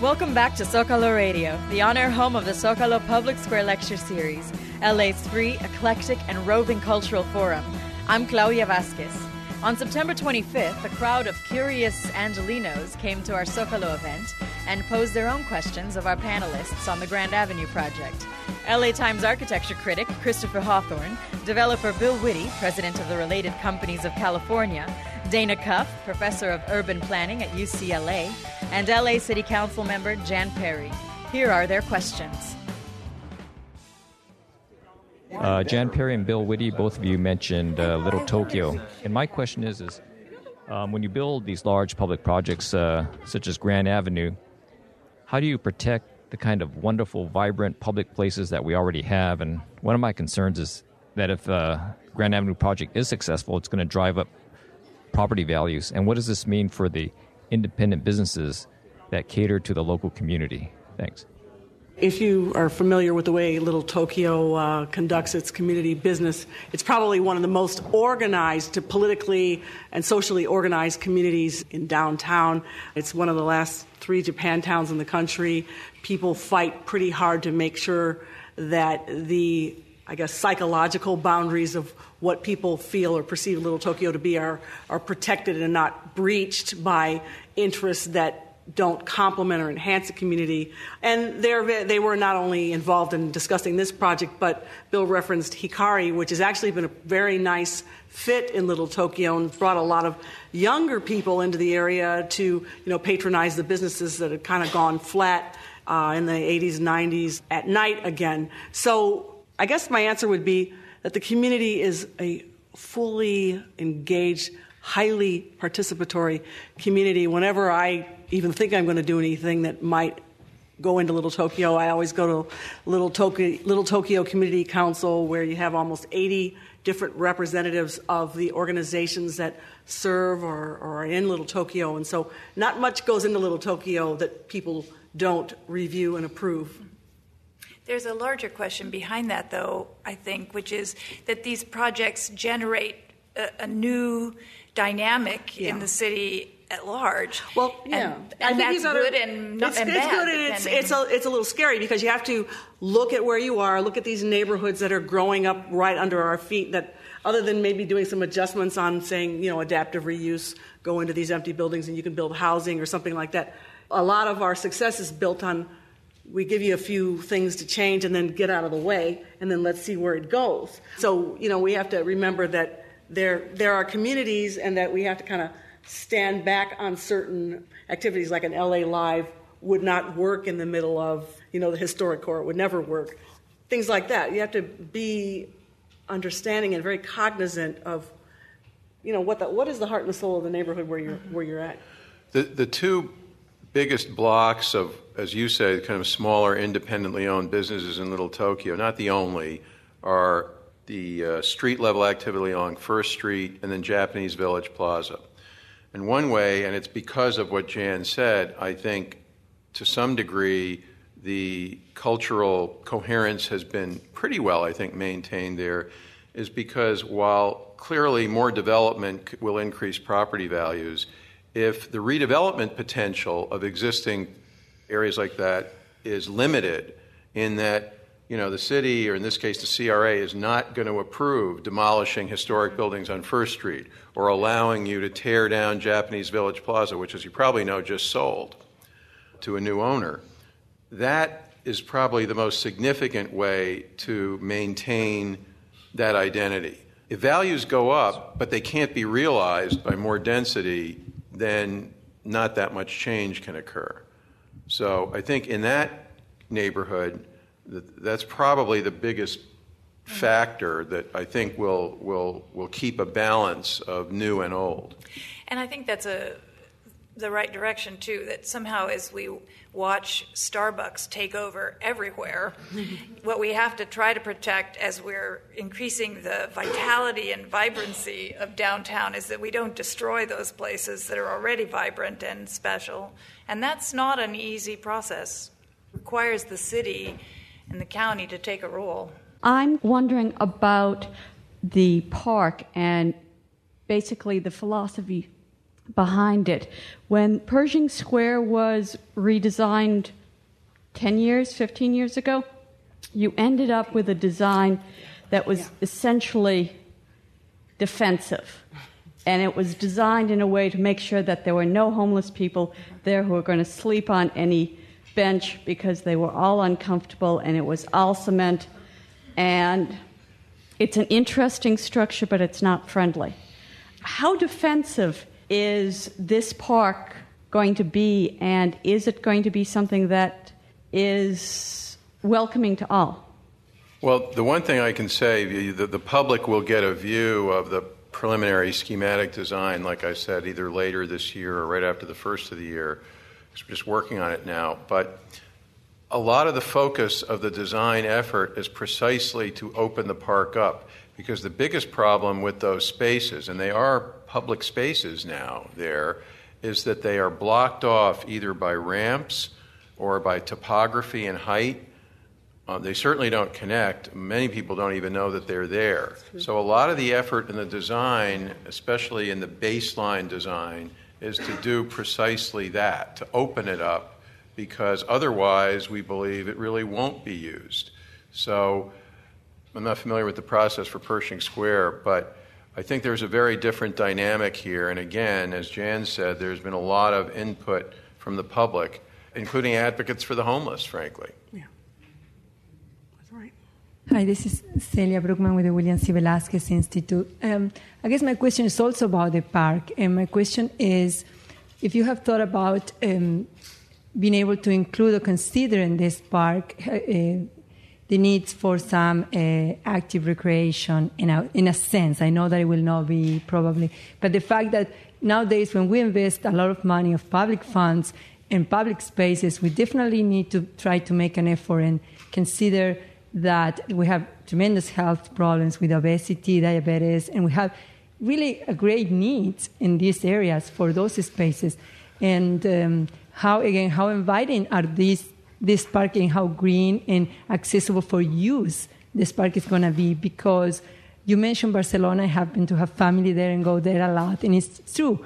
Welcome back to Zocalo Radio, the on air home of the Zocalo Public Square Lecture Series, LA's free, eclectic, and roving cultural forum. I'm Claudia Vasquez. On September 25th, a crowd of curious Angelenos came to our Zocalo event and posed their own questions of our panelists on the Grand Avenue project. LA Times architecture critic Christopher Hawthorne, developer Bill Witte, president of the Related Companies of California, Dana Cuff, professor of urban planning at UCLA, and LA City Council member Jan Perry. Here are their questions.
Uh, Jan Perry and Bill Witte, both of you mentioned uh, Little Tokyo, and my question is: is um, when you build these large public projects uh, such as Grand Avenue, how do you protect the kind of wonderful, vibrant public places that we already have? And one of my concerns is that if uh, Grand Avenue project is successful, it's going to drive up property values. And what does this mean for the independent businesses that cater to the local community? Thanks.
If you are familiar with the way Little Tokyo uh, conducts its community business, it's probably one of the most organized, politically and socially organized communities in downtown. It's one of the last three Japan towns in the country. People fight pretty hard to make sure that the, I guess, psychological boundaries of what people feel or perceive Little Tokyo to be are, are protected and not breached by interests that don't complement or enhance the community. And they were not only involved in discussing this project, but Bill referenced Hikari, which has actually been a very nice fit in Little Tokyo and brought a lot of younger people into the area to you know patronize the businesses that had kind of gone flat uh, in the 80s, 90s at night again. So I guess my answer would be that the community is a fully engaged, highly participatory community. Whenever I even think I'm going to do anything that might go into Little Tokyo, I always go to Little Tokyo, Little Tokyo Community Council, where you have almost 80 different representatives of the organizations that serve or, or are in Little Tokyo. And so, not much goes into Little Tokyo that people don't review and approve.
There's a larger question behind that, though, I think, which is that these projects generate a, a new dynamic
Yeah.
in the city at large.
Well, yeah,
and, and that's good and, not,
it's,
and
it's
bad.
good and it's it's a, it's a little scary because you have to look at where you are, look at these neighborhoods that are growing up right under our feet. That other than maybe doing some adjustments on saying you know adaptive reuse, go into these empty buildings and you can build housing or something like that. A lot of our success is built on we give you a few things to change and then get out of the way and then let's see where it goes. So you know we have to remember that there there are communities and that we have to kind of stand back on certain activities like an LA Live would not work in the middle of, you know, the historic core. It would never work. Things like that. You have to be understanding and very cognizant of, you know, what the, what is the heart and the soul of the neighborhood where you're where you're at.
The the two biggest blocks of, as you say, kind of smaller independently owned businesses in Little Tokyo, not the only, are the uh, street level activity along First Street and then Japanese Village Plaza. In one way, and it's because of what Jan said, I think to some degree the cultural coherence has been pretty well, I think, maintained there, is because while clearly more development will increase property values, if the redevelopment potential of existing areas like that is limited in that you know, the city, or in this case the CRA, is not going to approve demolishing historic buildings on First Street or allowing you to tear down Japanese Village Plaza, which, as you probably know, just sold to a new owner. That is probably the most significant way to maintain that identity. If values go up, but they can't be realized by more density, then not that much change can occur. So I think in that neighborhood, that's probably the biggest factor that I think will will will keep a balance of new and old.
And I think that's a the right direction too. That somehow, as we watch Starbucks take over everywhere, what we have to try to protect as we're increasing the vitality and vibrancy of downtown is that we don't destroy those places that are already vibrant and special. And that's not an easy process. It requires the city and the county to take a role.
I'm wondering about the park and basically the philosophy behind it. When Pershing Square was redesigned 10 years, 15 years ago, you ended up with a design that was yeah. essentially defensive. And it was designed in a way to make sure that there were no homeless people there who were going to sleep on any bench because they were all uncomfortable and it was all cement. And it's an interesting structure, but it's not friendly. How defensive is this park going to be, and is it going to be something that is welcoming to all?
Well, the one thing I can say, the, the public will get a view of the preliminary schematic design, like I said, either later this year or right after the first of the year. Just working on it now. But a lot of the focus of the design effort is precisely to open the park up. Because the biggest problem with those spaces, and they are public spaces now there, is that they are blocked off either by ramps or by topography and height. Uh, they certainly don't connect. Many people don't even know that they're there. So, a lot of the effort in the design, especially in the baseline design, is to do precisely that, to open it up, because otherwise we believe it really won't be used. So, I'm not familiar with the process for Pershing Square, but I think there's a very different dynamic here. And again, as Jan said, there's been a lot of input from the public, including advocates for the homeless, frankly.
Hi, this is Celia Brookman with the William C. Velasquez Institute. Um, I guess my question is also about the park. And my question is if you have thought about um, being able to include or consider in this park uh, the needs for some uh, active recreation in a, in a sense. I know that it will not be probably, but the fact that nowadays when we invest a lot of money of public funds in public spaces, we definitely need to try to make an effort and consider that we have tremendous health problems with obesity, diabetes, and we have really a great needs in these areas for those spaces. And um, how again, how inviting are these this park and how green and accessible for use this park is going to be because you mentioned Barcelona. I happen to have family there and go there a lot, and it's true.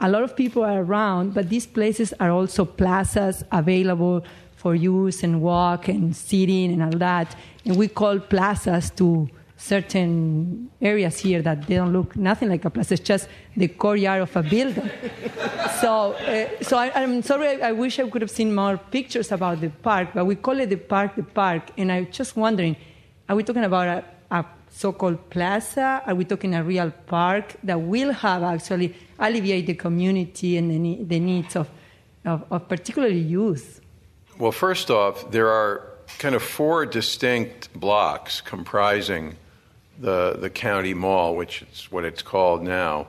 a lot of people are around, but these places are also plazas available for use and walk and sitting and all that. And we call plazas to certain areas here that they don't look nothing like a plaza. It's just the courtyard of a building. so, uh, so I, am sorry. I, I, wish I could have seen more pictures about the park, but we call it the park, the park. And I'm just wondering, are we talking about a, a so-called plaza? Are we talking a real park that will have actually alleviate the community and the, the needs of, of, of particularly youth?
Well, first off, there are kind of four distinct blocks comprising the, the county mall, which is what it's called now.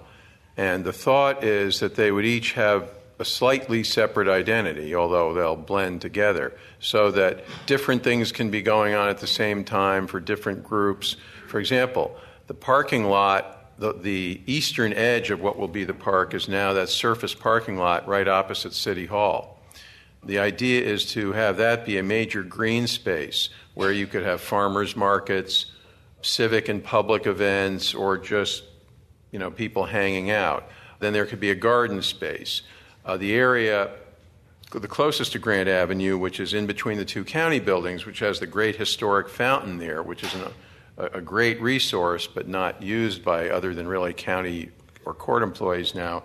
And the thought is that they would each have a slightly separate identity, although they'll blend together, so that different things can be going on at the same time for different groups. For example, the parking lot, the, the eastern edge of what will be the park is now that surface parking lot right opposite City Hall. The idea is to have that be a major green space where you could have farmers markets, civic and public events or just you know people hanging out. Then there could be a garden space. Uh, the area the closest to Grand Avenue, which is in between the two county buildings, which has the great historic fountain there, which is an, a, a great resource but not used by other than really county or court employees now.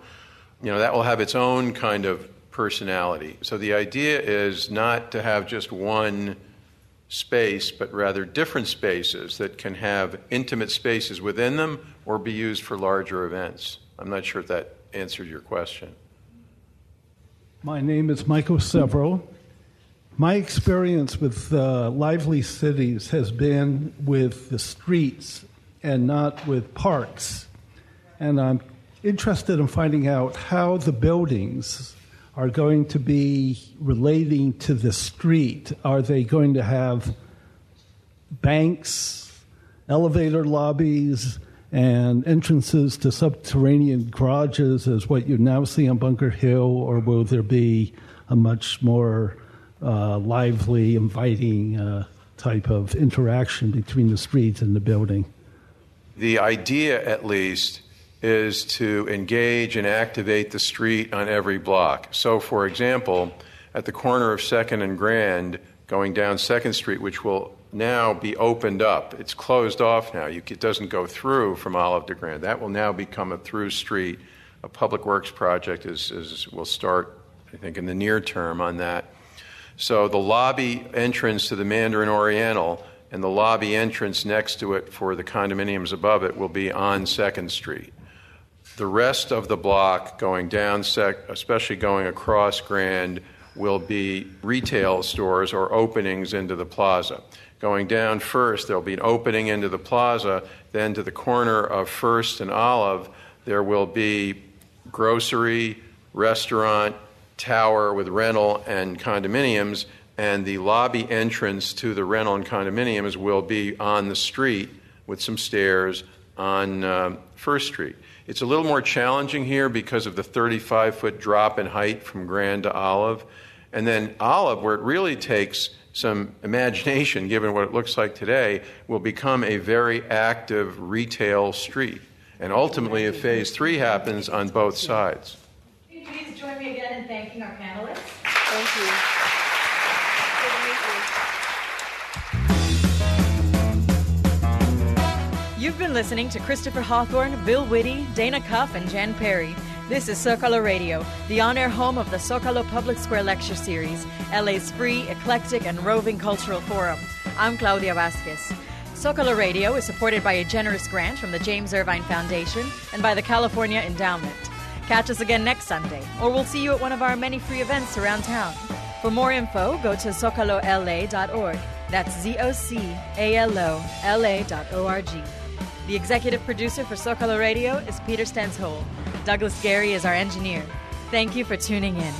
You know that will have its own kind of personality. So the idea is not to have just one space, but rather different spaces that can have intimate spaces within them or be used for larger events. I'm not sure if that answered your question.
My name is Michael Severo. My experience with uh, lively cities has been with the streets and not with parks. And I'm interested in finding out how the buildings are going to be relating to the street? Are they going to have banks, elevator lobbies, and entrances to subterranean garages as what you now see on Bunker Hill, or will there be a much more uh, lively, inviting uh, type of interaction between the streets and the building?
The idea, at least, is to engage and activate the street on every block. So, for example, at the corner of 2nd and Grand, going down 2nd Street, which will now be opened up, it's closed off now. You, it doesn't go through from Olive to Grand. That will now become a through street. A public works project is, is, will start, I think, in the near term on that. So, the lobby entrance to the Mandarin Oriental and the lobby entrance next to it for the condominiums above it will be on 2nd Street. The rest of the block going down, sec- especially going across Grand, will be retail stores or openings into the plaza. Going down first, there'll be an opening into the plaza. Then to the corner of First and Olive, there will be grocery, restaurant, tower with rental and condominiums. And the lobby entrance to the rental and condominiums will be on the street with some stairs on uh, First Street. It's a little more challenging here because of the 35 foot drop in height from Grand to Olive. And then Olive, where it really takes some imagination, given what it looks like today, will become a very active retail street. And ultimately, if phase three happens on both sides.
Please join me again in thanking our panelists. Thank you. You've been listening to Christopher Hawthorne, Bill Witte, Dana Cuff, and Jan Perry. This is Zocalo Radio, the on air home of the Zocalo Public Square Lecture Series, LA's free, eclectic, and roving cultural forum. I'm Claudia Vasquez. Zocalo Radio is supported by a generous grant from the James Irvine Foundation and by the California Endowment. Catch us again next Sunday, or we'll see you at one of our many free events around town. For more info, go to zocalola.org. That's Z O C A L O L A dot O R G. The executive producer for Zocalo Radio is Peter Stansholm. Douglas Gary is our engineer. Thank you for tuning in.